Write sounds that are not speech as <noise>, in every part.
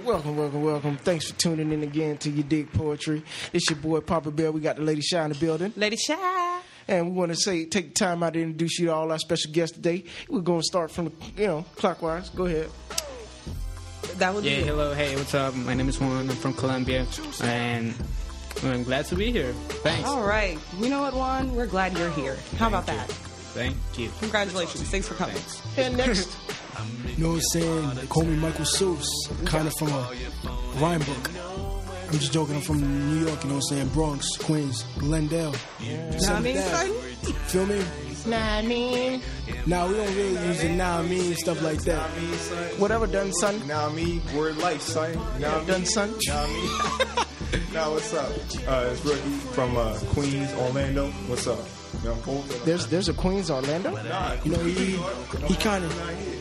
And welcome, welcome, welcome. Thanks for tuning in again to your Dig Poetry. It's your boy Papa Bear. We got the Lady Shy in the building. Lady Shy. And we want to say, take time out to introduce you to all our special guests today. We're going to start from the, you know, clockwise. Go ahead. That was Yeah, you. hello, hey, what's up? My name is Juan. I'm from Colombia, and I'm glad to be here. Thanks. All right. You know what, Juan? We're glad you're here. How about Thank that? Thank you. Congratulations. Thanks for coming. And next, <laughs> You know what I'm saying? They call me Michael Seuss, kind of from a rhyme book. I'm just joking. I'm from New York, you know what I'm saying? Bronx, Queens, Glendale. Know what I mean, son? Feel me? nah, I mean, Nah, we don't really use it now, I mean, stuff like that. whatever done, son. Now me, word life, son. Now me, Done, son. now me. <laughs> now what's up? Uh, it's Rookie from uh, Queens, Orlando. What's up? You know, both. There's there's a Queens Orlando. Nah, You know, he he kind of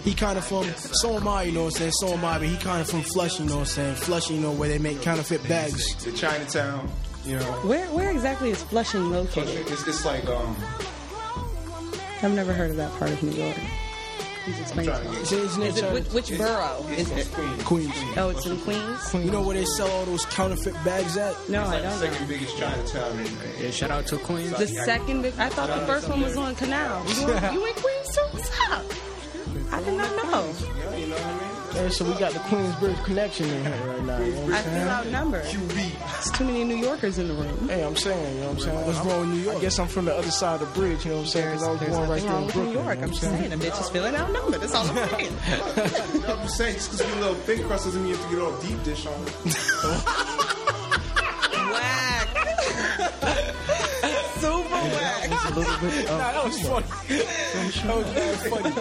he kind of from so am I, you know what I'm saying? So am I, but he kind of from Flushing, you know what I'm saying? Flushing, you know, where they make counterfeit bags. the Chinatown. You know, Where where exactly is Flushing located? it's, it's like um. I've never heard of that part of New York. Please explain to me. It's, it's Is it, which, which borough is it? Queens. Oh, it's in Queens? You know where they sell all those counterfeit bags at? No, I don't Second know. biggest Chinatown. In, Yeah, shout out to Queens. The second, big, I thought the first one was on Canal. You, in- you in Queens too? What's up? I did not know. yeah, you know what I mean? And so we got the Queensbridge connection in here right now. You know what I I'm feel saying? outnumbered. There's too many New Yorkers in the room. Hey, I'm saying, you know what I'm saying? What's I'm- wrong with New York? I guess I'm from the other side of the bridge, you know what I'm saying? Because I was There's born right nothing there wrong in with Brooklyn. New York. you know I'm what just saying, a bitch is feeling outnumbered. That's all I'm <laughs> saying. <laughs> I'm just saying, just because we a little thick crust doesn't mean you have to get all deep dish on it. Whack. <laughs> Super whack. A little bit of, that was funny. That was very funny.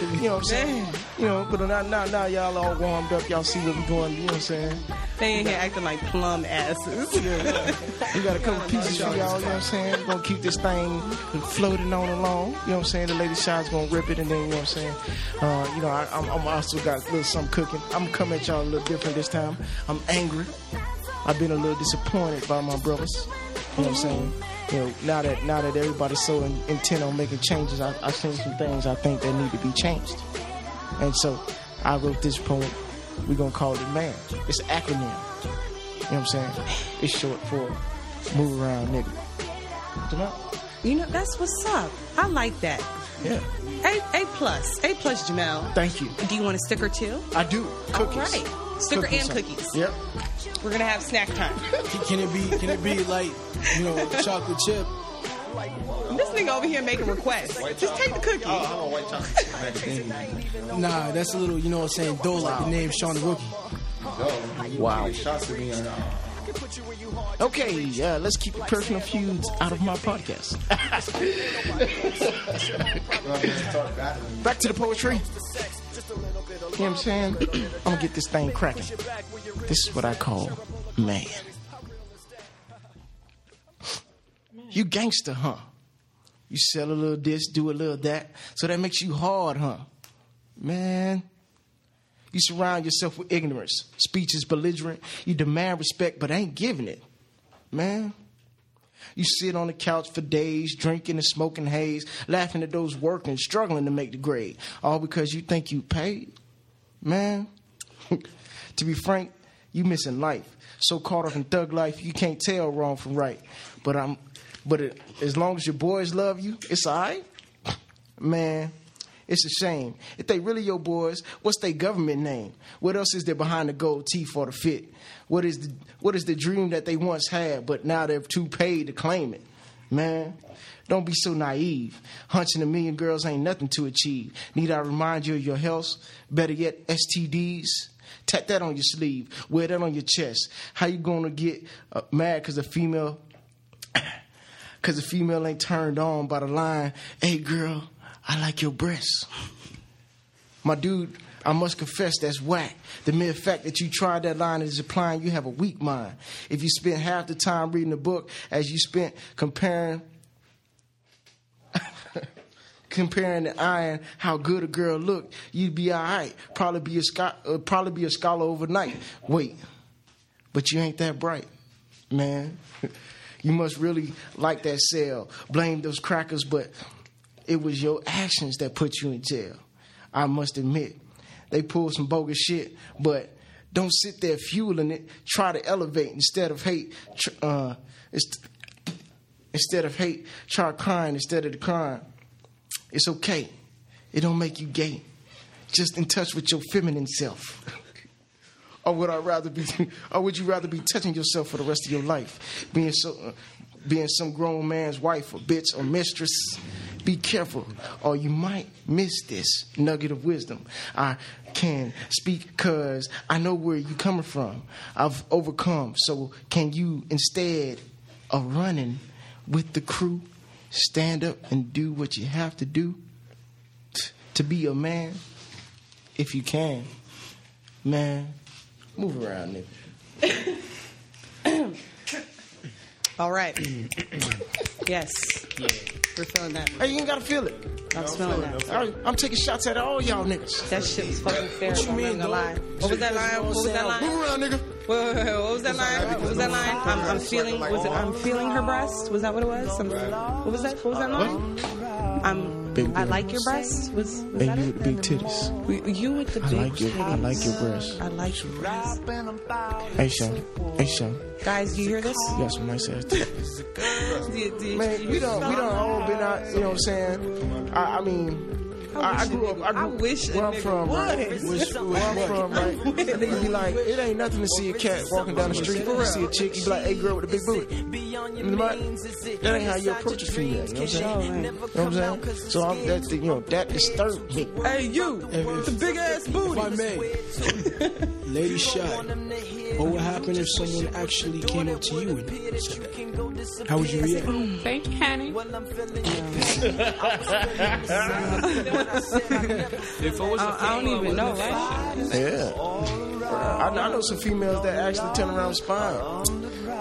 You know what I'm saying? You know, but now, now, now y'all all warmed up. Y'all see where we're going, you know what I'm saying? They in here acting like plum asses. We got a couple pieces for y'all, you know what I'm saying? We're going to keep this thing floating on along. You know what I'm saying? The lady going to rip it, and then, you know what I'm saying? Uh, you know, I, I'm, I'm also got a little something cooking. I'm coming at y'all a little different this time. I'm angry. I've been a little disappointed by my brothers. You know what I'm saying? You know, now that now that everybody's so in, intent on making changes, I, I seen some things I think that need to be changed. And so I wrote this poem. We're gonna call it Man. It's an acronym. You know what I'm saying? It's short for move around nigga. You know? You know, that's what's up. I like that. Yeah. A, a plus. A plus, Jamel. Thank you. Do you want a sticker too? I do. Cookies. All right. Sticker and cookies. Yep. We're going to have snack time. Can it be? Can it be like you know chocolate chip? this nigga over here making requests. Just take the cookie. I don't know, white chocolate. <laughs> Nah, that's a little you know what I'm saying. Dough like the name Sean the Rookie. Wow. Shots at me. uh, Okay, yeah, let's keep the personal feuds out of my podcast. Back to the poetry. You know what I'm saying? <clears throat> I'm gonna get this thing cracking. This is what I call man. You gangster, huh? You sell a little this, do a little that, so that makes you hard, huh? Man, you surround yourself with ignorance. Speech is belligerent. You demand respect, but ain't giving it. Man, you sit on the couch for days, drinking and smoking haze, laughing at those working, struggling to make the grade, all because you think you paid. Man, <laughs> to be frank, you missing life. So caught up in thug life, you can't tell wrong from right. But I'm, but it, as long as your boys love you, it's alright. Man, it's a shame. If they really your boys, what's their government name? What else is there behind the gold teeth or the fit? What is the what is the dream that they once had, but now they're too paid to claim it? Man, don't be so naive. Hunching a million girls ain't nothing to achieve. Need I remind you of your health? Better yet, STDs. Tat that on your sleeve. Wear that on your chest. How you gonna get uh, mad because a female Cause the female ain't turned on by the line, hey girl, I like your breasts. My dude, I must confess that's whack. The mere fact that you tried that line is implying you have a weak mind. If you spent half the time reading the book as you spent comparing <laughs> comparing the iron how good a girl looked, you'd be all right. Probably be a uh, probably be a scholar overnight. Wait, but you ain't that bright, man. <laughs> You must really like that cell. Blame those crackers, but it was your actions that put you in jail. I must admit, they pull some bogus shit, but don't sit there fueling it. Try to elevate instead of hate. Uh, instead of hate, try crying instead of the crime. It's okay. It don't make you gay. Just in touch with your feminine self. <laughs> or would I rather be? <laughs> Or would you rather be touching yourself for the rest of your life, being so, uh, being some grown man's wife or bitch or mistress? Be careful, or you might miss this nugget of wisdom. I can speak because I know where you're coming from. I've overcome. So can you instead of running with the crew, stand up and do what you have to do to be a man, if you can. Man, move around, nigga. <coughs> All right. <coughs> yes. We're feeling that. Hey, you ain't gotta feel it. I was feeling that. All right, I'm taking shots at all y'all niggas. That shit was fucking fair. What you I'm mean, not lie. What was that line? What was that line? Move around, nigga. Wait, wait, wait, what was that line? What was that line? I'm, I'm feeling. Was it? I'm feeling her breast. Was that what it was? Some, what was that? What was that line? I'm. Big I like your breast. Was, was Hey, that you with the big titties. You- You with the I big like your, I like your breasts. I like your breasts. Hey, Sean. Hey, Sean. Guys, do you hear this? You got some nice ass titties. Do you- do you- Man, we don't, we don't all been out. You know what I'm saying? I, I mean. I, I grew up. I, grew, I wish where I'm nigga from, right? would. Where I'm from, right? A nigga be like, it ain't nothing to see a cat walking down the street. You see a chick, you be like, hey, girl with a big booty. You know what? That ain't how you approach a female. You know what I'm saying? You know what I'm saying? So I'm, that, you know, that disturbed me. Hey, you. If- The big ass booty. If I may, <laughs> Lady Shy, what would happen if someone actually came up to you and said that? How would you react? Thank you, honey. <laughs> <laughs> if it was a I, I don't even know, wouldn't right? Yeah. I, I know some females that actually turn around and smile.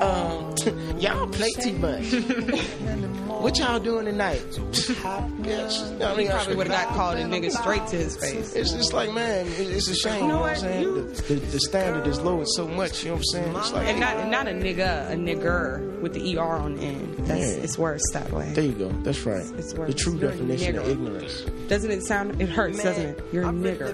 Um, <laughs> y'all play too much. <laughs> what y'all doing tonight? yes, I mean, He probably would have got called a nigga straight to his face. It's just like, man, it's a shame. You know, what I'm saying? The, the, the standard is lowered so much. You know what I'm saying? It's like, And not not a nigga, a nigger with the er on the end. That's Yeah. it's worse that way. there you go. That's right. It's worse. The true You're definition of ignorance. Doesn't it sound? It hurts, doesn't it? You're a nigger.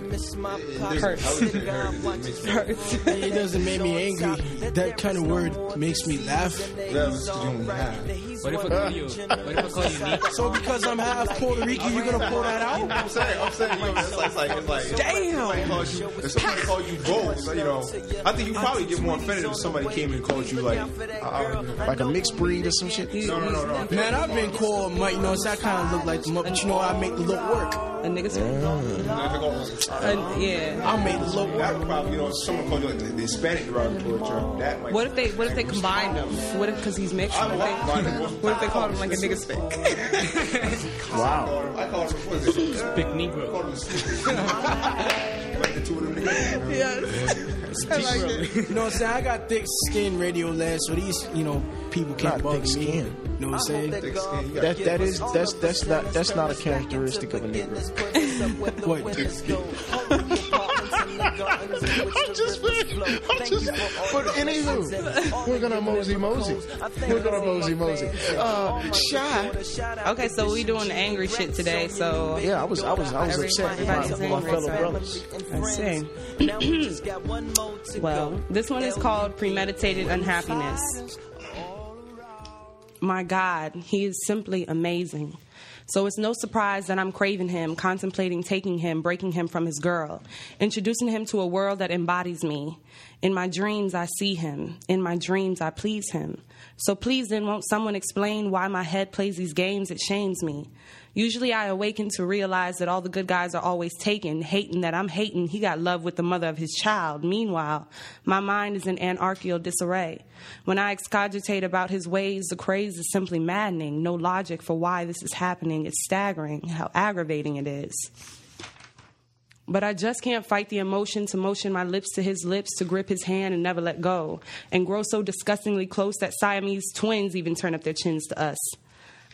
Hurts. hurts. <laughs> It doesn't make me angry. That kind of word makes me laugh. That's what you have. What if I call you? What if I call you Nick? So because I'm half Puerto Rican, you're gonna pull that out? I'm saying, I'm saying, you know, it's like, it's like, it's like Damn. Somebody calls you, if somebody called you both, you know, I think you probably get more offended if somebody came and called you like, uh, Like a mixed breed or some shit. no, no, no, no. Man, I've been called, Mike, you know, so I kind of look like the but you know, I make the look work. A nigga's uh, yeah. I make the look That work. would probably, you know, someone called you like the, the Hispanic derogatory term, that might. What if they what if they combined them? What if because he's mixed? What if, they, what if they called him like a nigga spick? <laughs> Wow. I called him, what is it? Big Negro. Like the two of them together. yes. I like it. You know what I'm saying? I got thick skin, radio land, so these, you know, people can't Not bug thick me. skin. You know what I'm saying? Thick skin, That that is that's that's not that's not a characteristic of a nigga. <laughs> What? <laughs> <laughs> I'm just playing. I'm just. But anywho, we're gonna mosey mosey. We're gonna mosey mosey. Uh, shy. Okay, so we doing the angry shit today. So Yeah, I was I was I was Every- upset with my, with my fellow brothers. Let's see. well, this one is called premeditated unhappiness. My God, he is simply amazing. So it's no surprise that I'm craving him, contemplating taking him, breaking him from his girl, introducing him to a world that embodies me. In my dreams, I see him. In my dreams, I please him. So please then, won't someone explain why my head plays these games? It shames me. Usually I awaken to realize that all the good guys are always taken, hating that I'm hating he got love with the mother of his child. Meanwhile, my mind is in anarchical disarray. When I excogitate about his ways, the craze is simply maddening. No logic for why this is happening. It's staggering how aggravating it is. But I just can't fight the emotion to motion my lips to his lips, to grip his hand and never let go, and grow so disgustingly close that Siamese twins even turn up their chins to us.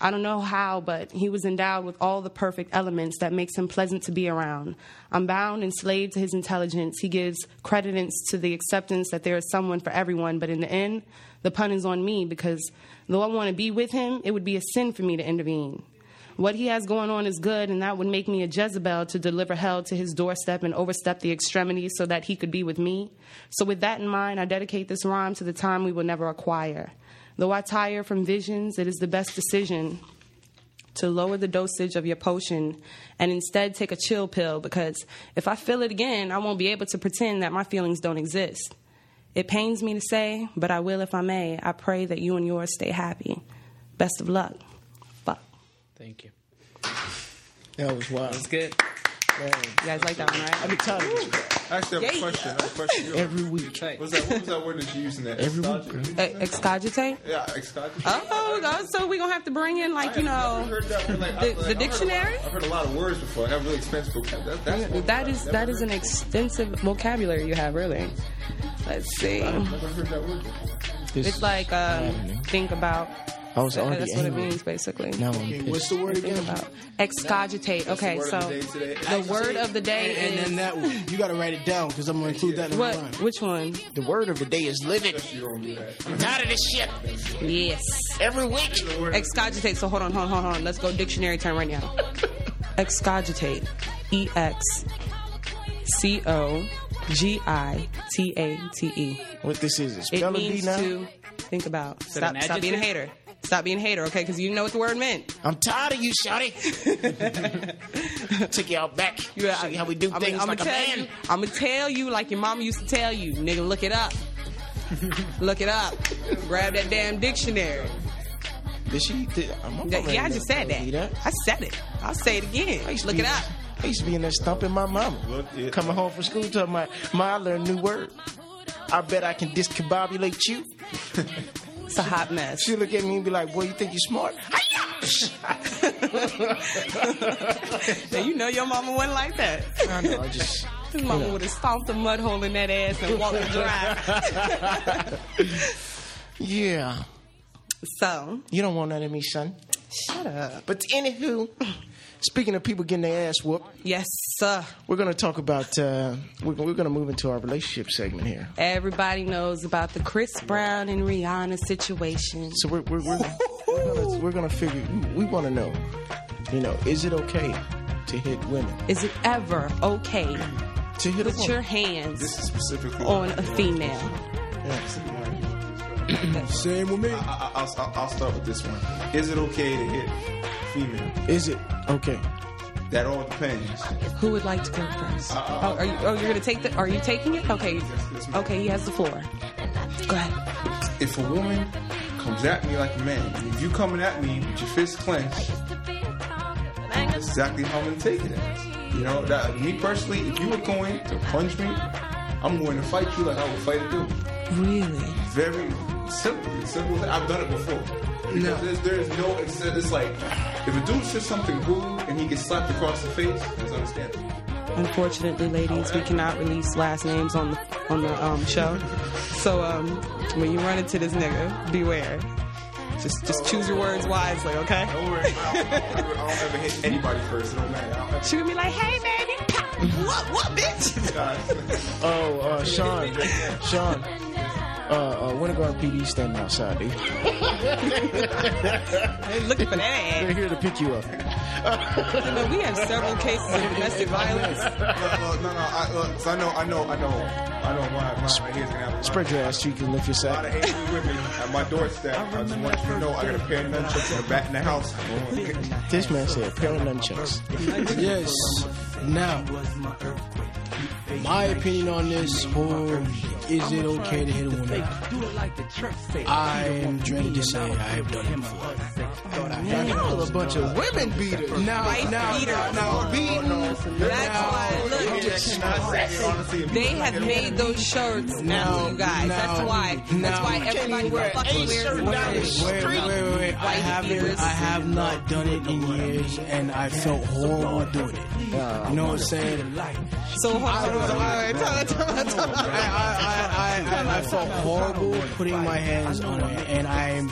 I don't know how, but he was endowed with all the perfect elements that makes him pleasant to be around. I'm bound and slave to his intelligence. He gives credence to the acceptance that there is someone for everyone, but in the end, the pun is on me because though I want to be with him, it would be a sin for me to intervene. What he has going on is good, and that would make me a Jezebel to deliver hell to his doorstep and overstep the extremities so that he could be with me. So, with that in mind, I dedicate this rhyme to the time we will never acquire. Though I tire from visions, it is the best decision to lower the dosage of your potion and instead take a chill pill because if I feel it again, I won't be able to pretend that my feelings don't exist. It pains me to say, but I will if I may. I pray that you and yours stay happy. Best of luck. Fuck. Thank you. That was wild. That's good. Man, You guys like that one, right? I be tired of this. I actually have a Yeah. question. I have a question. Yo, <laughs> every week. Right. What's that? What was that word that you used in that? Every week, Excogitate? Uh, excogitate? Yeah, excogitate. Oh, oh, so we're going to have to bring in, like, you know, I've heard that word, like, the- I've- the like, I've heard a lot- dictionary? I've heard a lot of words before. I have really expensive vocabulary. That, that's one that I've is never that is heard. an extensive vocabulary you have, really. Let's see. I've never heard that word before. This- It's like um, think about. Oh, I was already That's what it means, basically. Now I'm Okay, pissed. what's the word Think again? about excogitate. Okay, so the day today. the word of the day And, and is then that one. You got to write it down because I'm going to include that in what? my rhyme. Which one? The word of the day is living. You don't do that. I'm tired of this shit. Yes, Every week. excogitate. So hold on, hold on, hold on. Let's go dictionary term right now. <laughs> Excogitate. E X C O G I T A T E. What this is? Is It spell a D means now? to think about. it Stop, stop being a hater. Stop being a hater, okay? Because you didn't know what the word meant. I'm tired of you, Shotty. <laughs> Take y'all back. You- Show you how we do I'm, things I'm like a man. you. I'm gonna tell you like your mama used to tell you, nigga. Look it up. <laughs> look it up. Grab that damn dictionary. Did she? Did, I'm I'm Yeah, yeah, I just said telling that. I said it. I'll say it I again. used to Look it up. I used to be in there stumping my mama. Look it Coming home from school telling my, my I learned a new word. I bet I can discombobulate you. <laughs> It's a hot mess. She look at me and be like, boy, you think you smart? <laughs> Now, you know your mama wasn't like that. I know, I just... His mama would have stomped a mud hole in that ass and walked the drive. <laughs> Yeah. so, You don't want none of me, son. shut up. But anywho, speaking of people getting their ass whooped, Yes, sir. we're going to talk about, uh, we're, we're going to move into our relationship segment here. Everybody knows about the Chris Brown and Rihanna situation. So we're, we're, we're, we're going we're gonna figure, we want to know, you know, is it okay to hit women? Is it ever okay To hit a put your hands This is specifically. on a female? Same with me. I, I, I'll, I'll, I'll start with this one. Is it okay to hit female? Is it okay? That all depends. Who would like to go first? Uh, uh, oh, are you, oh, you're gonna take the? Are you taking it? Okay. Okay, he has the floor. Go ahead. If a woman comes at me like a man, if you coming at me with your fist clenched, that's exactly how I'm gonna take it. As. You know, that me personally, if you were going to punch me, I'm going to fight you like I would fight a dude. Really? Very simple. Simple. I've done it before. Because No. there's, there's no. It's, it's like if a dude says something rude and he gets slapped across the face, that's understandable. Unfortunately, ladies, we cannot release last names on the on the um, show. So um, when you run into this nigga, beware. Just just choose your words wisely, okay? Don't worry. I don't, I don't, ever, I don't ever hit anybody first. It don't matter. I don't ever- She gonna be like, "Hey, baby, what, what, bitch?" <laughs> Oh, uh, Sean, <laughs> Sean, uh, uh, Winter Garden PD standing outside. They, <laughs> They looking for that they're here to pick you up. <laughs> You know, we have several cases of domestic violence. <laughs> Look, look, no, no. I, look, 'cause I know, I know, I know, I know. My, my, my here's gonna have a Spread your ass so you can lift your sack. A lot of sack. angry women at my doorstep. I just want you to know I got a pair of nunchucks in the back in the house. This man said, pair of nunchucks. Yes. Now, my opinion on this whole is it okay to hit a woman? I am dreaded to say I have done it before. Y'all a bunch of women beaters. Now, Wife now, beaters. now, That's why. Look, they have made those shirts now, you guys. That's why. That's why everybody fucking wears wait, wait, wait, wait. I haven't. I have not done it in years, and I felt horrible doing it. You know what I'm saying? So hold on, hold right, I, I, I, I, I felt horrible putting my hands on her, and I'm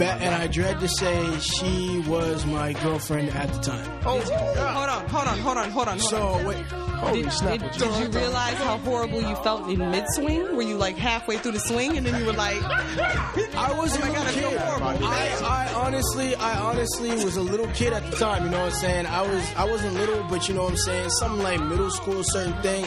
and I dread to say she was my girlfriend at the time. Oh, hold on, hold on, hold on, hold on. So wait, Did, did, did you realize how horrible you felt in mid swing? Were you like halfway through the swing and then you were like, I was Oh a my God, little I feel kid. horrible. I, I honestly, I honestly was a little kid at the time. You know what I'm saying? I was, I wasn't little, but you know what I'm saying? Something like middle school, certain thing,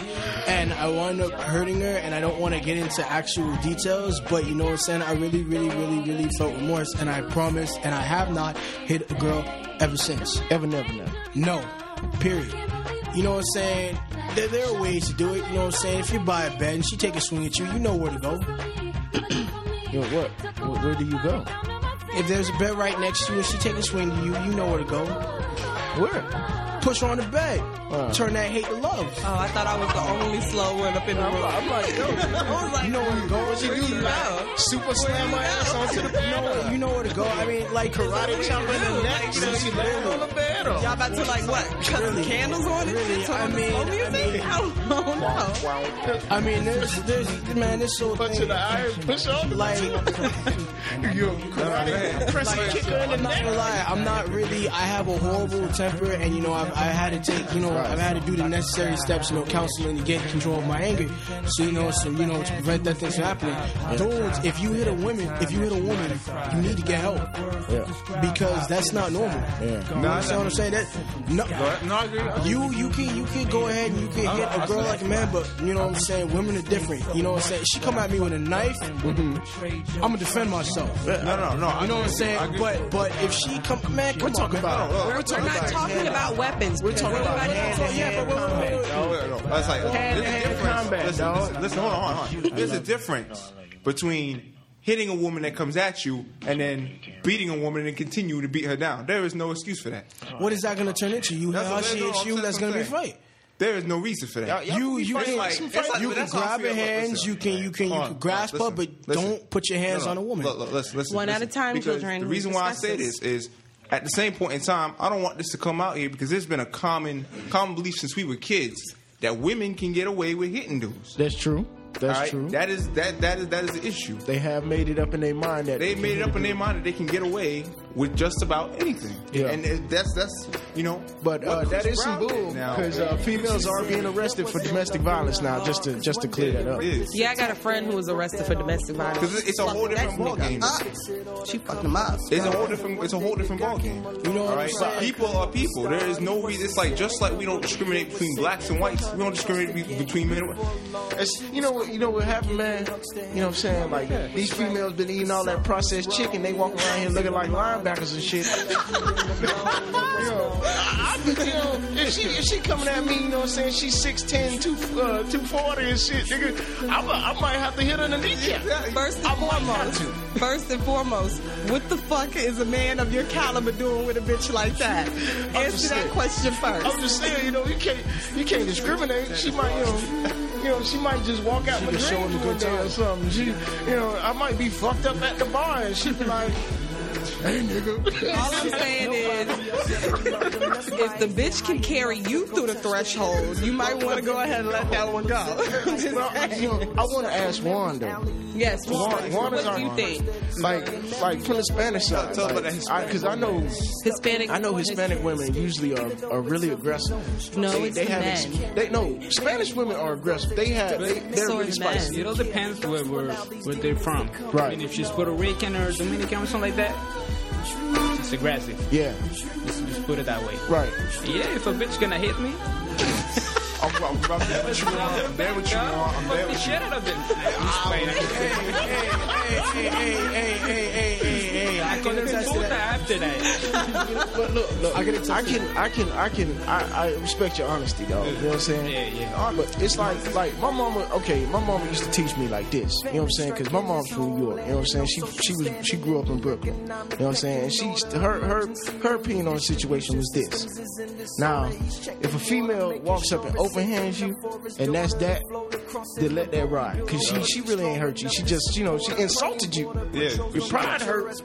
and I wound up hurting her. And I don't want to get into actual details, but you know what I'm saying? I really, really, really, really felt remorse, and I promise, and I have not hit a girl ever since. Ever, never, never. No. Period. You know what I'm saying? There, there are ways to do it. You know what I'm saying? If you buy a bed and she take a swing at you, you know where to go. <clears throat> Yo, what? Where, where do you go? If there's a bed right next to you and she take a swing to you, you know where to go. Where? Push her on the bed. Uh. Turn that hate to love. oh, I thought I was the only slow one up in the room. I'm like, yo, <laughs> I was like, You know where to go. what you do? You like super slam my ass onto the You know, bed? you know where to go. I mean, like Karate chop in the neck, so she land on the bed. Y'all about to like what? Cut some candles on it? Really, I the mean- slow I mean- I don't know. I mean, there's, there's, man, this whole Punch in thing. the eye, push on. Like, <laughs> Yo, karate, press and kick her in the I'm not neck. gonna lie. I'm not really. I have a horrible temper, and you know, I've, I had to take, you know, I've had to do the necessary steps, you know, counseling to get control of my anger. So you know, so you know, to prevent that thing from happening. Dudes, if you hit a woman, if you hit a woman, you need to get help Yeah. because that's not normal. Yeah. You understand what I'm saying? That no. No, You you can you can go ahead and you can hit a girl like a man, but you know what I'm saying. Women are different. You know what I'm saying. She come at me with a knife, I'm gonna defend myself. No, no, no. You know what I'm saying? But but if she come, man, come We're on, talking about. We're, we're not talking about weapons. We're talking about hand-to-hand combat. No, wait, no. That's like Hand- there's a hand difference. combat, listen, listen, listen, hold on, hold on. There's a difference between hitting a woman that comes at you and then beating a woman and continue to beat her down. There is no excuse for that. What is that gonna turn into? You That's how she hits you? That's gonna be a fight. There is no reason for that. Y'all- y'all You can you can like some you can but that's how I grab her hands. You can you can you can on, grasp her, but listen. don't put your hands No, no. on a woman. Look, look, listen, listen, One at a time, Because children. The reason why I say this. this is at the same point in time, I don't want this to come out here because there's been a common common belief since we were kids that women can get away with hitting dudes. That's true. That's right? true. That is that that is that is the issue. they have made it up in their mind that They made it up in their mind that they can get away with just about anything. Yeah. And it- that's that's you know. But uh, what that Chris is some bull because uh, females are being arrested for domestic violence now. Just to just to clear that up. Yeah, I got a friend who was arrested for domestic violence. Because it's a whole different ball game. She fucked him up. It's a whole different. It's a whole different ball game. You know All what right, I'm saying? people are people. There is no reason. It's like just like we don't discriminate between blacks and whites. We don't discriminate between men. and women. It's, you know what? You know what happened, man. You know what I'm saying? Like these females been eating all that processed chicken. They walk around here looking like linebackers and shit. I, I, you know, if she if she coming at me, you know what I'm saying? She's 6'10", 2, uh, 240 and shit, nigga. I, I might have to hit her in the kneecap. First and I foremost, first and foremost, what the fuck is a man of your caliber doing with a bitch like that? Answer that saying. question first. I'm just saying, you know, you can't you can't discriminate. She might, you know, you know, she might just walk out She my can show dreams him a good day or something. She, you know, I might be fucked up at the bar, and she be like, "Hey, nigga." All I'm saying is, if the bitch can carry you through the threshold, you might want to go ahead and let that one go. <laughs> I'm Well, you know, I want to ask Juan though. yes, Juan, what, Juan is what do you think? Like, like from the Spanish side, Tell about that because I, know, Hispanic. I know Hispanic women usually are, are really aggressive. No, they, it's they have men. ex- they no Spanish women are aggressive. They have they, they're So really spicy. It all depends where, where, where they're from. Right. I mean, if she's Puerto Rican or Dominican or something like that, it's aggressive. Yeah, Let's just put it that way. right. Yeah, if a bitch gonna hit me, I'm, I'm, I'm there with you. I'm there with you. I'm there the with you. shit out of. Just playing. hey, hey, hey, hey, hey, hey, hey! I I can can attest to pull that. that after that. <laughs> But look, look, I I can can, I can, I can, I can, I, I respect your honesty, though. You know what I'm saying? Yeah, yeah. Uh, But it's like, like my mama. Okay, my mama used to teach me like this. You know what I'm saying? Because my mom's from New York. You know what I'm saying? She, she was, she grew up in Brooklyn. You know what I'm saying? And she, her, her, her opinion on the situation was this. Now, if a female walks up and open hands you, and that's that, then let that ride. Because she, she really ain't hurt you. She just, you know, she insulted you. Yeah. Your pride hurt,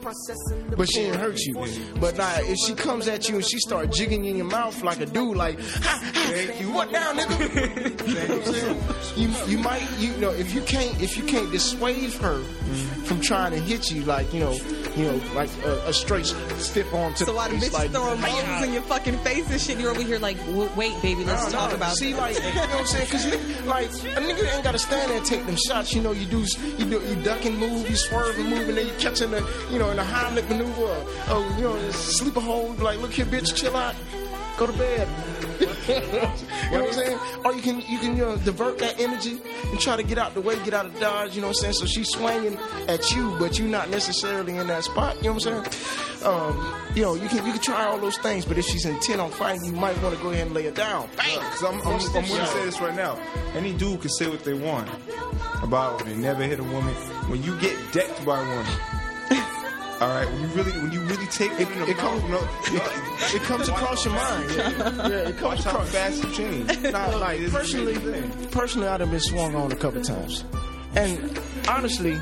but she didn't hurt you. But now, if she comes at you and she start jigging in your mouth like a dude, like, ha, ha, you what now, nigga? <laughs> you, know what I'm saying? you might you know if you can't if you can't dissuade her from trying to hit you like you know you know like a, a straight stiff arm to So the while the face, bitch like, throwing roses in your fucking face and shit, you're over here like, "W- wait, baby, let's talk no, about See, this. like, you know what I'm saying? Because, like, a nigga ain't got to stand there and take them shots. You know, you do, you do, you duck and move, you swerve and move, and then you catch in the, you know, in the Heimlich maneuver, or, or, you know, sleeper hold, like, look here, bitch, chill out, go to bed. <laughs> you know what I'm saying? Or you can, you can, you know, divert that energy and try to get out the way, get out of dodge. You know what I'm saying? So she's swinging at you, but you're not necessarily in that spot. You know what I'm saying? Um, you know, you can, you can try all those things, but if she's intent on fighting, you might want to go ahead and lay it down. Bang! Because I'm, I'm, I'm going to say this right now. Any dude can say what they want about they never hit a woman. When you get decked by a woman, all right, when you really, when you really take it, the it comes- no, It comes across your mind. Yeah, yeah it comes Watch across. fast you change. Nah, like personally, personally, I've been swung on a couple times, and honestly,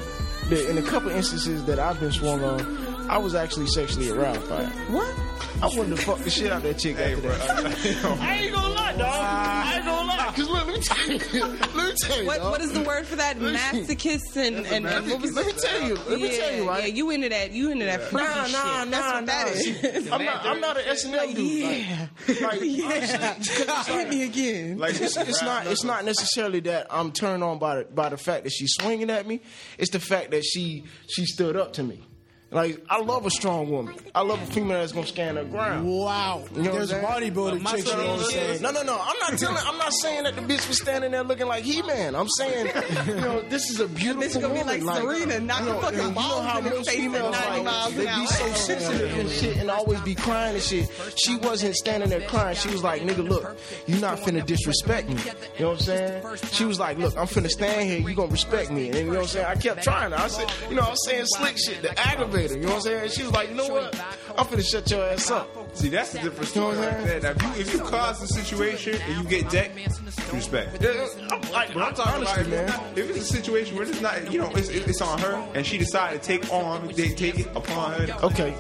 in a couple instances that I've been swung on, I was actually sexually aroused by it. What? I wanted to fuck the shit out of that chick Hey, after bro. that. <laughs> I ain't gonna lie, dog. I ain't gonna lie. Cause look, let me tell you. <laughs> Let me tell you. What, what is the word for that? Masochist and, and, and what was Let me tell you. Let me yeah, tell you, right? Yeah, you into that? You into that freaky Nah, shit? nah, That's nah, what nah. that is. I'm not. I'm not an S&M dude. Like, like <laughs> Yeah. honestly, Hit me again. Like it's, it's not it's not necessarily that I'm turned on by the, by the fact that she's swinging at me. It's the fact that she she stood up to me. Like I love a strong woman. I love a female that's gonna stand her ground. Wow. You know There's what I'm bodybuilding chicks you know what No, no, no. I'm not telling. I'm not saying that the bitch was standing there looking like He Man. I'm saying, you know, this is a <laughs> beautiful gonna be woman. like Serena, knock you the know, fucking and you know balls how in her most face at females 90 like miles they an be hour. so sensitive and shit, and always be crying and shit. She wasn't standing there crying. She was like, "Nigga, look, you're not finna disrespect me." You know what I'm saying? She was like, "Look, I'm finna stand here. You gonna respect me?" And then, you know what I'm saying? I kept trying. I said, you know, I was saying slick shit, the aggravator. You know what I'm saying? She was like, "You know what? I'm finna shut your ass up." See, that's the difference. You know what I'm right there. Now, if you, if you cause the situation and you get decked, respect. Yeah, I'm like, But I'm talking honestly, about man. if, if it's a situation where it's not, you know, it's, it's on her and she decided to take on, they take it upon her. Okay.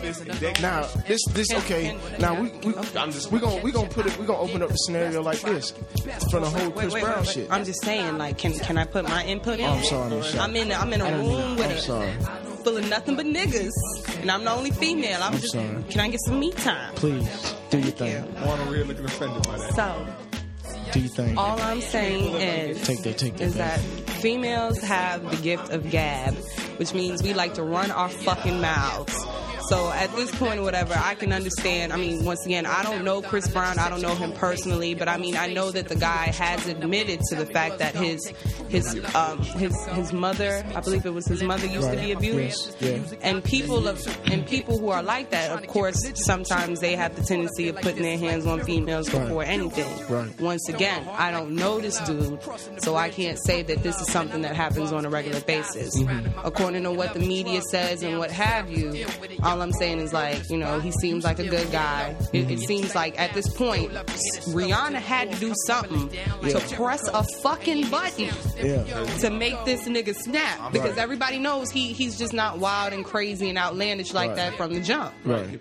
Now this this okay. Now we we I'm just we gonna we gonna put it we gonna open up the scenario like this from the whole Chris wait, Brown wait, wait. shit. I'm just saying, like, can can I put my input in? Oh, I'm sorry, Michelle. I'm in. I'm in a I didn't room mean- with I'm a sorry. Full of nothing but niggas, and I'm the only female. I'm, I'm just. sorry. Can I get some me time? Please do your thing. Yeah. Juan over here looking offended by that. So Do your thing. all I'm saying is, Take that, take that is that females have the gift of gab, which means we like to run our fucking mouths. So at this point whatever, I can understand. I mean, once again, I don't know Chris Brown. I don't know him personally, but I mean, I know that the guy has admitted to the fact that his his um, his his mother, I believe it was his mother, used to be abused. Yes. Yeah. And people of and people who are like that, of course, sometimes they have the tendency of putting their hands on females Right. before anything. Right. Once again, I don't know this dude, so I can't say that this is something that happens on a regular basis. Mm-hmm. According to what the media says and what have you, all I'm saying is like, you know, he seems like a good guy. It, it seems like at this point, Rihanna had to do something to press a fucking button Yeah. to make this nigga snap because Right. everybody knows he he's just not wild and crazy and outlandish like Right. that from the jump. Right.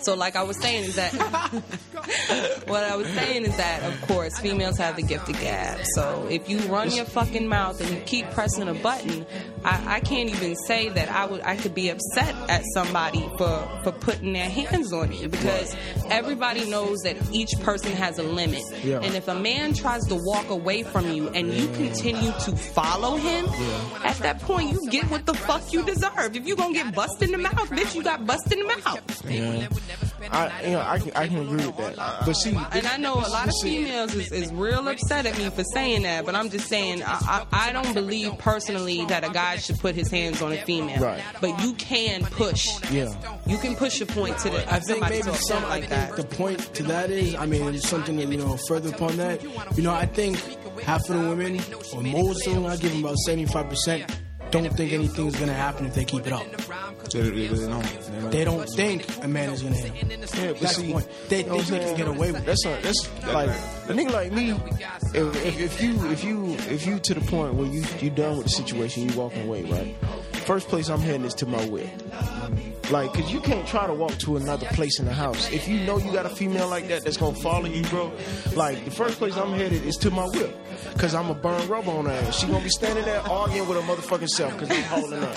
So, like I was saying, is that <laughs> what I was saying is that, of course, females have the gift of gab. So, if you run your fucking mouth and you keep pressing a button, I, I can't even say that I would I could be upset at somebody for for putting their hands on you because everybody knows that each person has a limit. Yeah. And if a man tries to walk away from you and you continue to follow him, at that point you get what the fuck you deserve. If you're gonna get bust in the mouth, bitch, you got bust in the mouth. Yeah. I you know I can I can agree with that. But see, And I know a lot of females is, is real upset at me for saying that, but I'm just saying I, I, I don't believe personally that a guy should put his hands on a female. Right. But you can push. Yeah. You can push a point to the I think somebody maybe to a some. like that. the point to that is, I mean, it's something that you know. Further upon that, you know, I think half of the women, or most of them, I give them about seventy-five percent, don't think anything's gonna happen if they keep it up. They, they really don't. They don't. They don't think a man is gonna hit them. Yeah, but That's see, the point. They you think they can get away with it. That's a, that's like a nigga like me. If, if, if you if you if you to the point where you you done with the situation, you walking away, right? first place I'm heading is to my whip. Like, cause you can't try to walk to another place in the house. If you know you got a female like that that's gonna follow you, bro, like the first place I'm headed is to my whip. Cause I'm a burn rubber on her ass. She gonna be standing there arguing with her motherfucking self cause I'm holding her.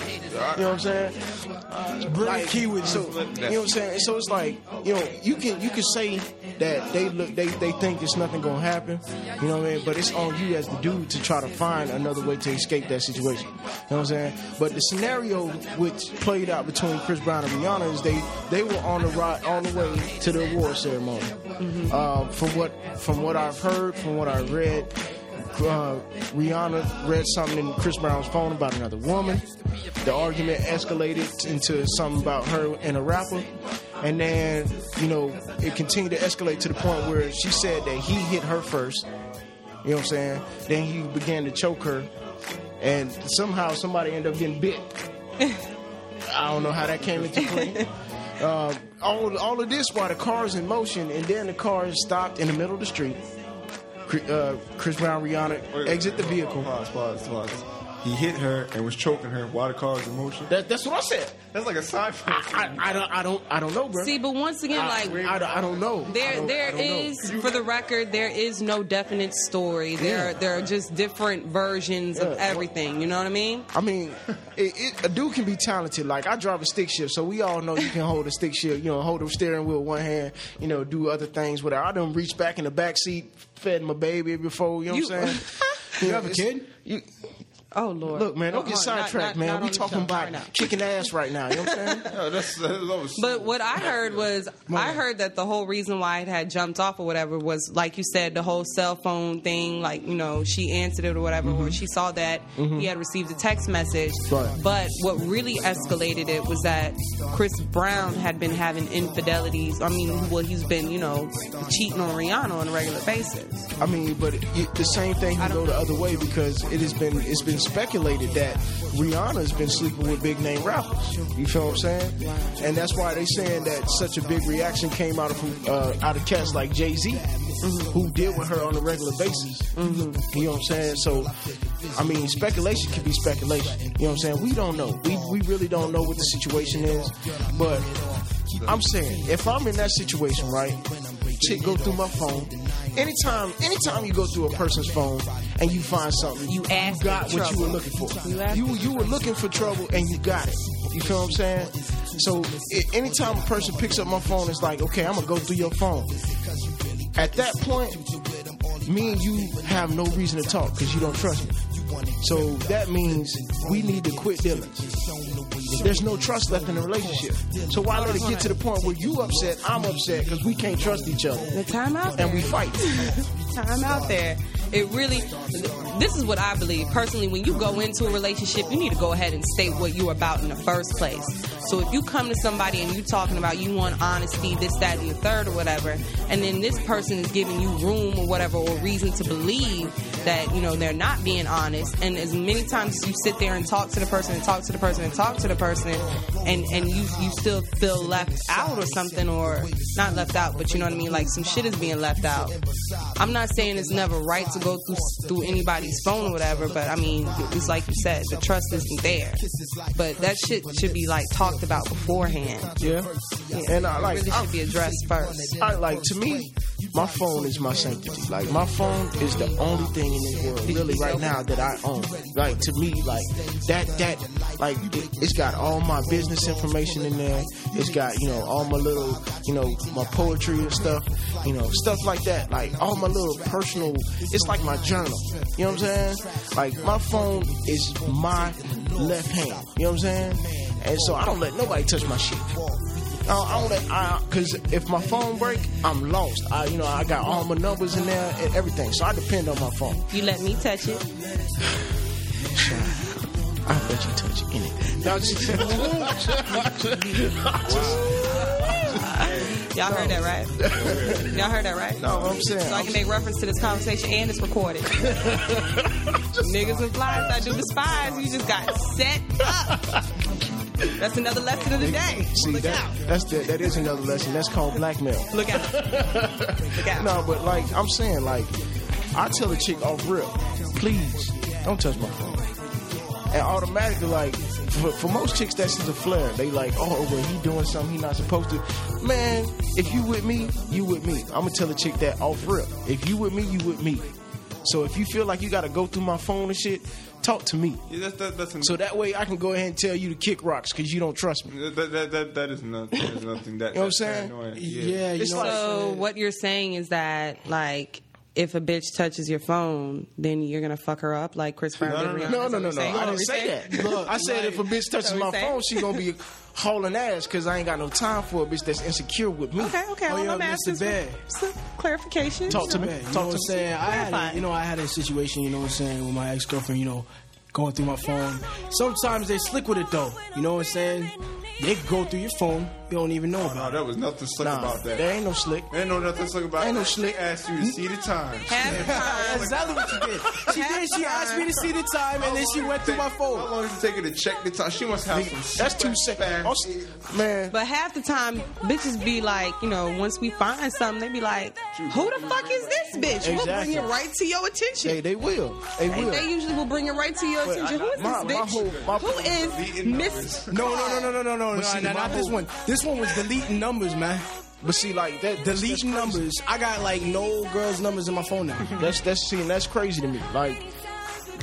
You know what I'm saying? Uh, Bring like, key with so, you. you know what I'm saying? So it's like, you know, you can you can say that they look they, they think there's nothing gonna happen. You know what I mean? But it's on you as the dude to try to find another way to escape that situation. You know what I'm saying? But the scenario which played out between Chris Brown and Rihanna is they they were on the ride on the way to the award ceremony. Uh, from what from what I've heard, from what I read, uh, Rihanna read something in Chris Brown's phone about another woman. The argument escalated into something about her and a rapper. And then, you know, it continued to escalate to the point where she said that he hit her first. You know what I'm saying? Then he began to choke her. And somehow somebody ended up getting bit. I don't know how that came into play. <laughs> Uh, all, all of this while the car's in motion, and then the car stopped in the middle of the street. Chri- Uh, Chris Brown, Rihanna exit the vehicle. Pause, pause, pause. He hit her and was choking her while the car was in motion. That, that's what I said. That's like a sci-fi. I, I, I don't, I don't, I don't know, bro. See, but once again, like I, I, I don't know. I There, don't- I know. for the record, there is no definite story. There, Yeah. there are just different versions of everything. You know what I mean? I mean, <laughs> it, it, a dude can be talented. Like I drive a stick shift, so we all know you can hold a stick shift. You know, hold the steering wheel with one hand. You know, do other things with it. I done reach back in the back seat, fed my baby before. You know what I'm saying? <laughs> You have a kid? You, Oh Lord! look, man, don't Oh, get not- sidetracked, not- man. not we on talking about right now. kicking ass right now. You know what I'm saying? <laughs> Yeah, that's, that's, But what I heard was, I heard that the whole reason why it had jumped off or whatever was, like you said, the whole cell phone thing. Like you know, she answered it or whatever, or mm-hmm. she saw that mm-hmm. he had received a text message. Right. But what really escalated it was that Chris Brown had been having infidelities. I mean, well, he's been you know cheating on Rihanna on a regular basis. I mean, but it, the same thing can go the other way because it has been it's been speculated that Rihanna's been sleeping with big name rappers. You feel what I'm saying? And that's why they saying that such a big reaction came out of uh, out of cats like Jay Z, who deal with her on a regular basis. You know what I'm saying? So, I mean, speculation can be speculation. You know what I'm saying? We don't know. We we really don't know what the situation is, but. I'm saying, if I'm in that situation, right, chick go through my phone. Anytime, anytime you go through a person's phone and you find something, You ask got what you were looking for. You You you were looking for trouble and you got it. You feel what I'm saying? So i anytime a person picks up my phone, it's like, okay, I'm gonna go through your phone. At that point, me and you have no reason to talk because you don't trust me. So that means we need to quit dealing. There's no trust left in the relationship. So why let it get to the point where you upset, I'm upset because we can't trust each other The time out and we fight? <laughs> time out there. It really, this is what I believe personally. When you go into a relationship, you need to go ahead and state what you're about in the first place. So if you come to somebody and you're talking about you want honesty, this, that, and the third, or whatever, and then this person is giving you room or whatever, or reason to believe that you know they're not being honest, and as many times you sit there and talk to the person and talk to the person and talk to the person, and and you you still feel left out or something, or not left out, but you know what I mean, like some shit is being left out. I'm not saying it's never right to go through through anybody's phone or whatever, but I mean, it's like you said, the trust isn't there. But that shit should be like talked about beforehand. Yeah. And I It like, really should be addressed first. I like to me, my phone is my sanctity. Like my phone is the only thing in this world, really, right now that I own. Like to me, like that that like it, it's got all my business information in there. It's got you know all my little you know my poetry and stuff, you know stuff like that. Like all my little personal. It's like my journal. You know what I'm saying? Like my phone is my left hand. You know what I'm saying? And so I don't let nobody touch my shit. I don't, I don't I, cause if my phone break, I'm lost. I, you know, I got all my numbers in there and everything, so I depend on my phone. You let me touch it. <sighs> I let you touch anything. No, just, Y'all heard that right? Y'all heard that right? no, I'm saying, So I can make reference to this conversation and it's recorded. <laughs> Niggas and flies, I do despise. You just got set up. <laughs> That's another lesson of the day. see Look that, out. that's the, that is another lesson. That's called blackmail. Look out. Look out. No, but like I'm saying, like I tell a chick off real, please don't touch my phone. and automatically like for, for most chicks that's just a flare. They like, oh well, he doing something he not supposed to. Man, if you with me, you with me. I'm gonna tell a chick that off real. If you with me, you with me. So if you feel like you got to go through my phone and shit, talk to me. Yeah, that's that, that's So that way I can go ahead and tell you to kick rocks because you don't trust me. that, that, that, that, that is nothing. That is nothing. That, <laughs> You know what I'm that's saying? paranoia. Yeah, you know. So what you're saying is that like if a bitch touches your phone, then you're gonna fuck her up like Chris Brown No, no, no. No, no, no, no. I saying? didn't say that. Look, I said like- if a bitch touches my saying? phone, she gonna be hauling ass because I ain't got no time for a bitch that's insecure with me. Okay, okay. Oh, all yeah, I'm Mr. asking is Bear. for some clarification. Talk to me. Yeah, you Talk know to what I'm me. saying? I had, a, you know, I had a situation, you know what I'm saying, with my ex girlfriend, you know, going through my phone. Sometimes they slick with it though. You know what I'm saying? They go through your phone, you don't even know oh, No, about it. there was nothing slick Nah, about that. there ain't no slick. There ain't no nothing slick about Ain't no slick. She asked you to see the time. Half the time, That's exactly what she did. She did. She asked me to see the time, and then she went through my phone. How long does it take her to check the time? She must have some. That's too super sick. fast- Man, But half the time, bitches be like, you know, once we find something, they be like, who the fuck is this bitch? We'll bring it right to your attention. they, they will. They They, will. they usually will bring it right to your attention. Who is this bitch? Who is Miss? No, no, no, no, no, no, no, no, see, not, my not this one. This one was deleting numbers, man. But see, like that, Deleting numbers. I got like no girls' numbers in my phone now. <laughs> That's that's see, and that's crazy to me. Like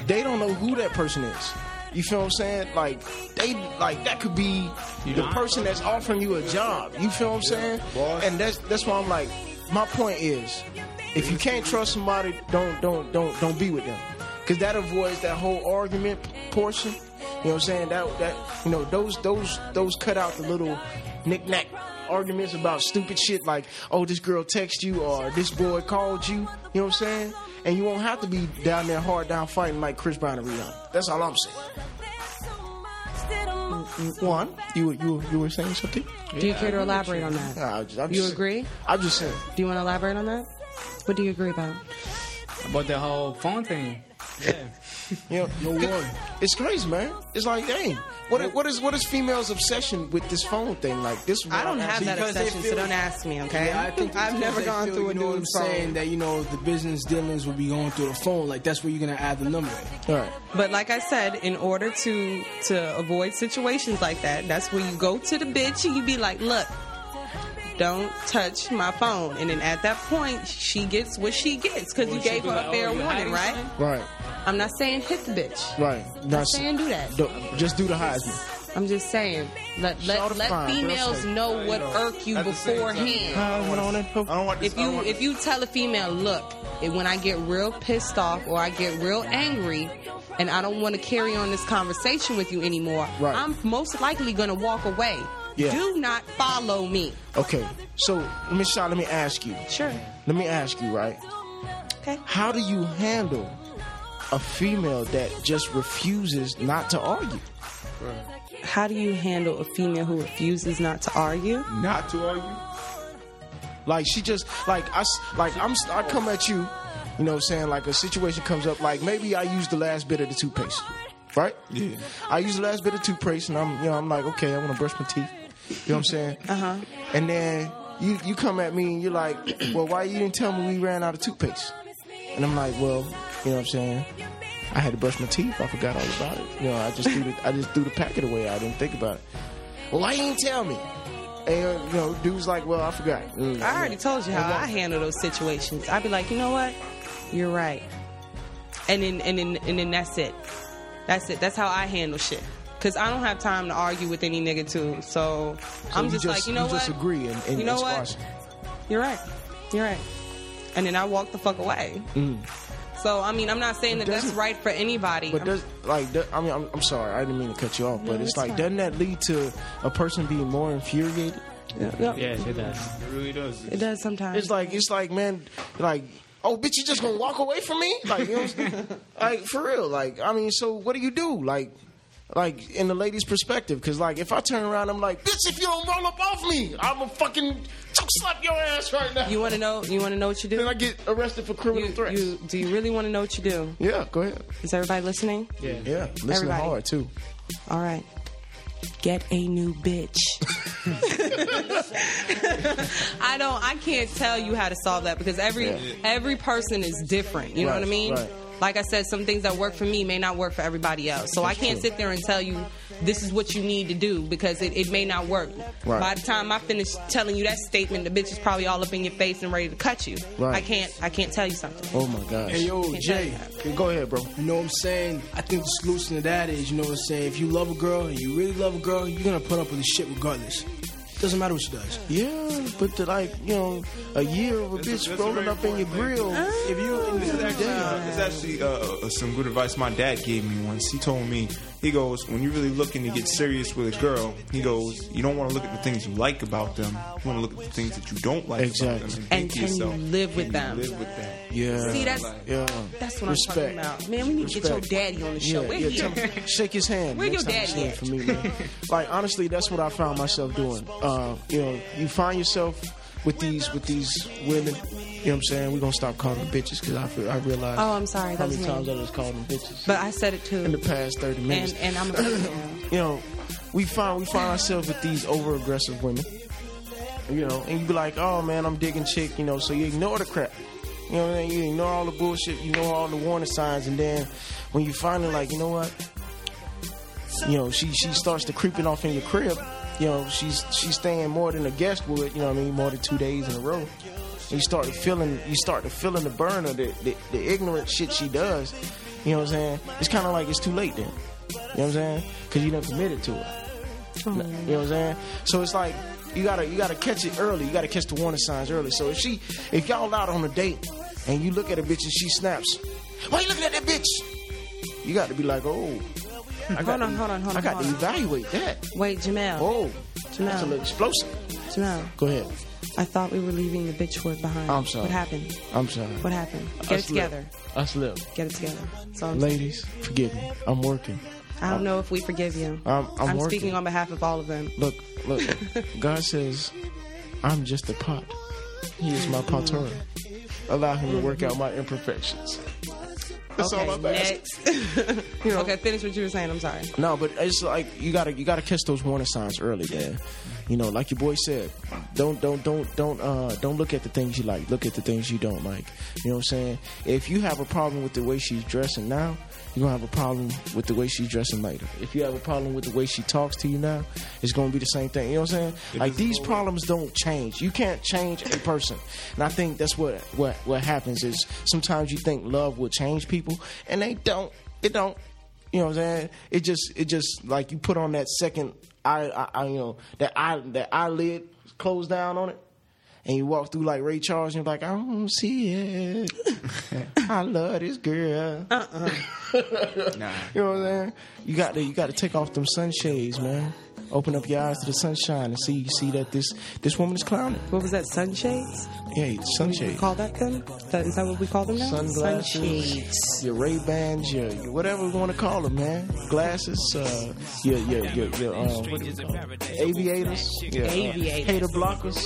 they don't know who that person is. You feel what I'm saying? Like they like that could be the person that's offering you a job. You feel what I'm saying? Boss. And that's that's why I'm like, my point is, if you can't trust somebody, don't don't don't don't be with them, because that avoids that whole argument portion. You know what I'm saying? That that you know those those those cut out the little knick-knack arguments about stupid shit like, oh, this girl text you or this boy called you. You know what I'm saying? And you won't have to be down there hard down fighting like Chris Brown and Rihanna. That's all I'm saying. Juan, you were- you you were saying something? Do you care to elaborate on that? Nah, I just, I'm You just- agree? I'm just saying. Do you want to elaborate on that? What do you agree about? About the whole phone thing. Yeah. You know, No one. it's crazy, man. It's like, dang, what is, what is what is females' obsession with this phone thing? Like this? I don't have asking. that Because they obsession, so don't ask me, okay? Yeah, I think <laughs> I've never gone feel, through a you know what I'm dude's saying that you know the business dealings will be going through the phone. Like that's where you're gonna add the number. All right. But like I said, in order to to avoid situations like that, that's where you go to the bitch and you be like, look, don't touch my phone. And then at that point, she gets what she gets because you gave her like, a oh, fair you warning, right? Right. I'm not saying hit the bitch. Right. I'm Not not saying do that. Don't, just do the Heisman. I'm just saying let let, let fine, females Say- know what irk you At the same time, beforehand. Heisman on it. I don't want this. if I don't you want if you tell a female, look, if- when I get real pissed off or I get real angry, and I don't want to carry on this conversation with you anymore, Right. I'm most likely going to walk away. Yeah. Do not follow me. Okay. So, Miss Shaw, let me ask you. Sure. Let me ask you, right? Okay. How do you handle a female that just refuses not to argue? How do you handle a female who refuses not to argue? not to argue. Like she just like I s- like I'm I come at you, you know, what I'm saying like a situation comes up like maybe I use the last bit of the toothpaste, right? Yeah. I use the last bit of toothpaste and I'm you know I'm like okay I want to brush my teeth, you know what I'm saying? Uh huh. And then you you come at me and you're like, <clears throat> well why you didn't tell me we ran out of toothpaste? And I'm like, well, you know what I'm saying? I had to brush my teeth. I forgot all about it. You know, I just threw the I just threw the packet away. I didn't think about it. Well, why you didn't tell me? And uh, you know, dude's like, well, I forgot. Mm, I already told you how I handle those situations. I'd be like, you know what? You're right. And then and then and then that's it. That's it. That's how I handle shit. Cause I don't have time to argue with any nigga too. So, So I'm just, like, you know what? just agree and, and You know what? it. You're right. You're right. And then I walk the fuck away. So I mean, I'm not saying that that's right for anybody. But does like that- I mean, I'm, I'm sorry, I didn't mean to cut you off, but it's it's like fine. doesn't that lead to a person being more infuriated? Yeah, yeah. Yes, it does. It really does. It does sometimes. It's like it's like man, like oh bitch, you just gonna walk away from me? Like you know, what I'm saying? <laughs> like for real? Like I mean, so what do you do? Like. Like in the lady's perspective, because like if I turn around, I'm like, bitch, if you don't roll up off me, I'm a fucking choke slap your ass right now. you want to know? You want to know what you do? then? I get arrested for criminal You, threats. you, do you really want to know what you do? yeah, go ahead. Is everybody listening? Yeah. Yeah, listening Everybody. hard too. All right. Get a new bitch. <laughs> I don't I can't tell you how to solve that because every Yeah. every person is different. You know what I mean? right. Like I said, some things that work for me may not work for everybody else. So I can't sit there and tell you this is what you need to do because it, it may not work. Right. By the time I finish telling you that statement, the bitch is probably all up in your face and ready to cut you. Right. I can't I can't tell you something. Oh my gosh. Hey, yo, Can't tell you Jay. that. Go ahead, bro. You know what I'm saying? I think the solution to that is, you know what I'm saying? If you love a girl and you really love a girl, you're gonna put up with the shit regardless. Doesn't matter what she does. Yeah, but to like, you know, a year of a That's bitch a rolling very up in your important grill. If you, This is actually, uh, this is actually uh, some good advice my dad gave me once. He told me, he goes, when you're really looking to get serious with a girl, he goes, you don't want to look at the things you like about them. You want to look at the things that you don't like Exactly. about them. And think to can you live with can them? You live with them. yeah, See, that's yeah, that's what Respect. I'm talking about. Man, we need to get your daddy on the show. Yeah, Where yeah, he tell shake his hand. Where next your daddy at? for me, man. like honestly, that's what I found myself doing. Uh, you know, you find yourself with these with these women. You know what I'm saying? We're gonna stop calling them bitches because I feel, I realize Oh, I'm sorry, how many me. times I just called them bitches But I said it too. in the past 30 minutes. And and I'm a you know, we find we find ourselves with these over aggressive women. You know, and you be like, oh man, I'm digging chick, you know, so you ignore the crap. You know what I mean? You ignore all the bullshit, you know all the warning signs, and then when you finally like, you know what? You know, she she starts to creeping off in your crib. You know, she's she's staying more than a guest would. You know what I mean? More than two days in a row. And you start to feeling you start to feeling the burn of the, the, the ignorant shit she does. You know what I'm saying? It's kind of like it's too late then. You know what I'm saying? Because you done committed to it. Oh, you know what I'm saying? So it's like you gotta you gotta catch it early. You gotta catch the warning signs early. So if she if y'all out on a date and you look at a bitch and she snaps, why you looking at that bitch? You got to be like, oh, I Hold on, hold on, hold I got to on. evaluate that. Wait, Jamel. Oh, Jamel. that's a little explosive. Jamel. Go ahead. I thought we were leaving the bitch word behind. I'm sorry. What happened? I'm sorry. What happened? Get I it slipped. together. I slipped. Get it together. So I'm, Ladies, forgive me. I'm working. I don't know if we forgive you. I'm- I'm working. speaking on behalf of all of them. Look, look. <laughs> God says, I'm just a pot. He is my mm-hmm. potter. Allow him to work out my imperfections. That's okay, all I'm next. <laughs> You know, okay, finish what you were saying. I'm sorry. No, but it's like you gotta you gotta catch those warning signs early, man. You know, like your boy said, don't don't don't don't uh don't look at the things you like. Look at the things you don't like. You know what I'm saying? If you have a problem with the way she's dressing now, you're gonna have a problem with the way she's dressing later. If you have a problem with the way she talks to you now, it's gonna be the same thing. You know what I'm saying? Like these problems don't change. You can't change a person. And I think that's what what what happens is sometimes you think love will change people and they don't. It don't. You know what I'm saying? It just it just like you put on that second eye, I, I, you know that eye that eyelid closed down on it, and you walk through like Ray Charles, and you're like, I don't see it. <laughs> I love this girl. Nah. Uh-uh. <laughs> You know what I'm saying? You got to you got to take off them sunshades, man. Open up your eyes to the sunshine and see you see that this this woman is clowning. What was that? Sunshades? Yeah, We sunshade. call that them? That, is that what we call them now? Sunglasses, Sunshades. your Ray Bans, your, your whatever you want to call them, man. Glasses, uh, your your your, your um, what do you call them? aviators, uh, Aviators. hater blockers,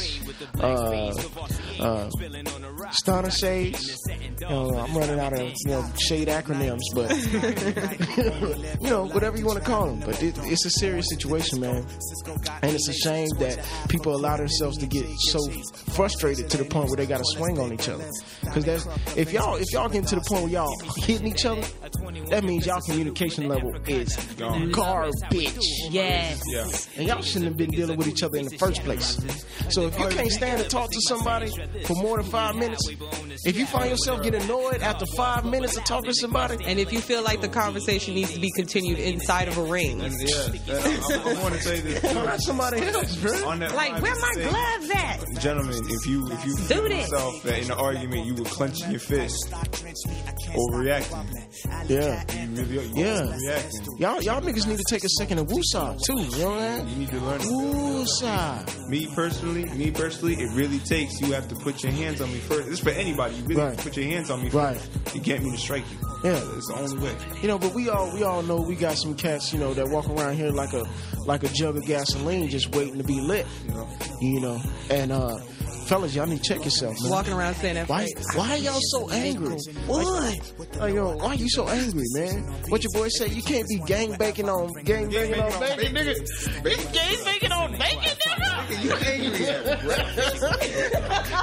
uh, uh, stunner shades. You uh, know, I'm running out of you know shade acronyms, but <laughs> you know whatever you want to call them. But it, it's a serious situation, man, and it's a shame that people allow themselves to get so frustrated to the point where they got to swing on each other. Because that's if y'all if y'all get to the point where y'all hitting each other, that means y'all communication level is garbage. Yes. Yeah. And y'all shouldn't have been dealing with each other in the first place. So if you can't stand to talk to somebody for more than five minutes, if you find yourself getting annoyed after five minutes of talking to somebody, And if you feel like the conversation needs to be continued inside of a ring, And yeah, that, I, I want to say this. too. find somebody else, bro. Like, where my say, gloves at? Gentlemen, if you if you Do feel this. yourself that in an argument you were clenching your fist, overreacting, Yeah. you really you Yeah. overreacting. Y'all, y'all niggas need to take a second of woosah too. You know what I'm You need to learn. Woosah. Me personally, me personally, it really takes you have to put your hands on me first. This is for anybody. You really Right. put your hands on me Right. first to get me to strike you. Yeah. it's the only way. You know, but we all we all know we got some cats, you know, that walk around here like a like a jug of gasoline just waiting to be lit. You know, You know. And uh fellas, y'all need to check yourself, man. Walking around saying that Why, why are y'all so angry? What? Like, yo, why are you so angry, man? What your boy say? You can't be gang banging on gang banging on bacon, nigga. Gang banging bacon, nigga. You angry? at breakfast?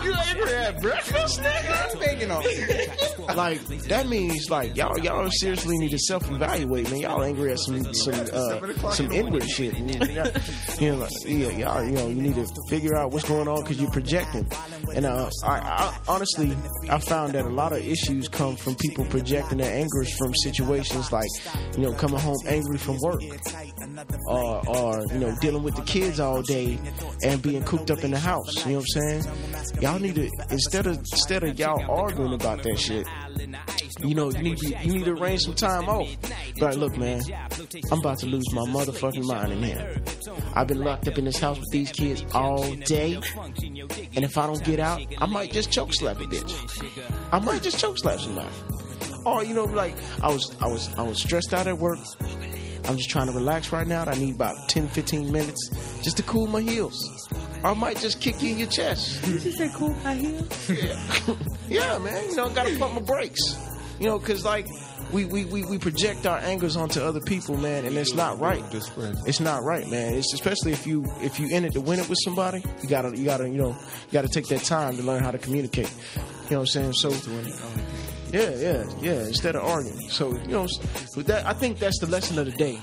you angry at breakfast, nigga? I'm thinking on. like that means like y'all y'all seriously need to self evaluate, man. Y'all angry at some some uh, some inward shit. You know, like, yeah, y'all you know you need to figure out what's going on because you're projecting. And uh, I, I honestly I found that a lot of issues come from people projecting their angers from situations like you know coming home angry from work or, or you know dealing with the kids all day and being cooped up in the house. You know what I'm saying? Y'all need to instead of instead of y'all arguing about that shit. You know, you need to, you need to arrange some time off. But look, man, I'm about to lose my motherfucking mind in here. I've been locked up in this house with these kids all day, and if I don't get out, I might just choke slap a bitch. I might just choke slap somebody. Or you know, like I was, I was, I was stressed out at work. I'm just trying to relax right now. I need about 10, 15 minutes just to cool my heels. Or I might just kick you in your chest. Did you say cool my heels? Yeah, <laughs> yeah, man. You know, I gotta pump my brakes. You know, cause like we, we, we, we project our angers onto other people, man, and it's not right. It's not right, man. It's especially if you if you in it to win it with somebody, you gotta you gotta you know you gotta take that time to learn how to communicate. You know what I'm saying? So yeah, yeah, yeah. Instead of arguing, so you know, with that I think that's the lesson of the day.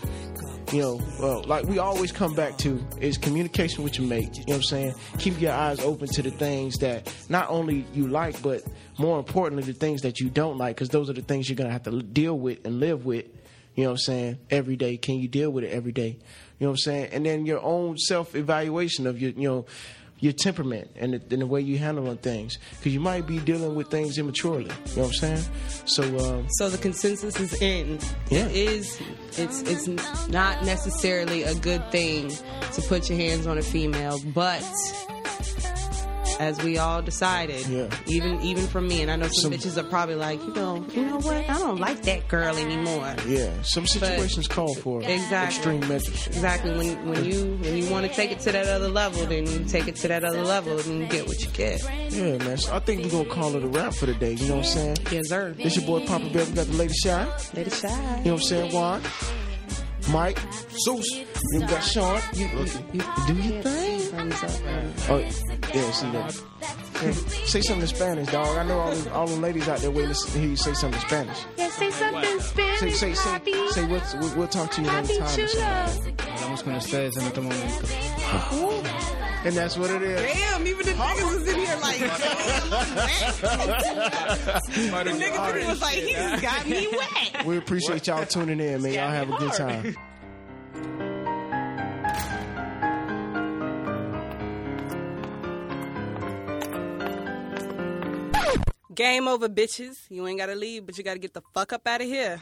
You know, like we always come back to is communication with your mate. You know what I'm saying? Keep your eyes open to the things that not only you like, but more importantly, the things that you don't like, because those are the things you're gonna have to deal with and live with. You know what I'm saying? Every day, can you deal with it every day? You know what I'm saying? And then your own self evaluation of your, you know, your temperament and the, and the way you handling things, because you might be dealing with things immaturely. You know what I'm saying? So, um, So the consensus is in. Yeah. It is it's it's not necessarily a good thing to put your hands on a female, but as we all decided, Yeah. even even from me, and I know some, Some- bitches are probably like, you know, you know what? I don't like that girl anymore. yeah, some situations call for Exactly. extreme measures. Exactly. When when you when you want to take it to that other level, then you take it to that other level, and you get what you get. Yeah, man. So I think we're gonna call it a wrap for the day. You know what I'm saying? Yes, sir. This your boy Papa Bear. We got the lady shy. Lady shine. You know what I'm saying? Juan, Mike, Zeus. Then we got Sean. You, you, you do your thing. Thumbs up. man. Oh, yeah. See that? Yeah. Say something in Spanish, dog. I know all the, all the ladies out there waiting to hear you say something in Spanish. Yeah, say something Say, Spanish, say, say, papi. say. What, we'll, we'll talk to you another Papi time. or something. chulo. Hablamos con ustedes en otro momento. And that's what it is. Damn, even the niggas was in here like, <laughs> the nigga was like, he just got me wet. We appreciate y'all tuning in, man. Y'all have a good time. Game over, bitches. You ain't gotta leave, but you gotta get the fuck up out of here.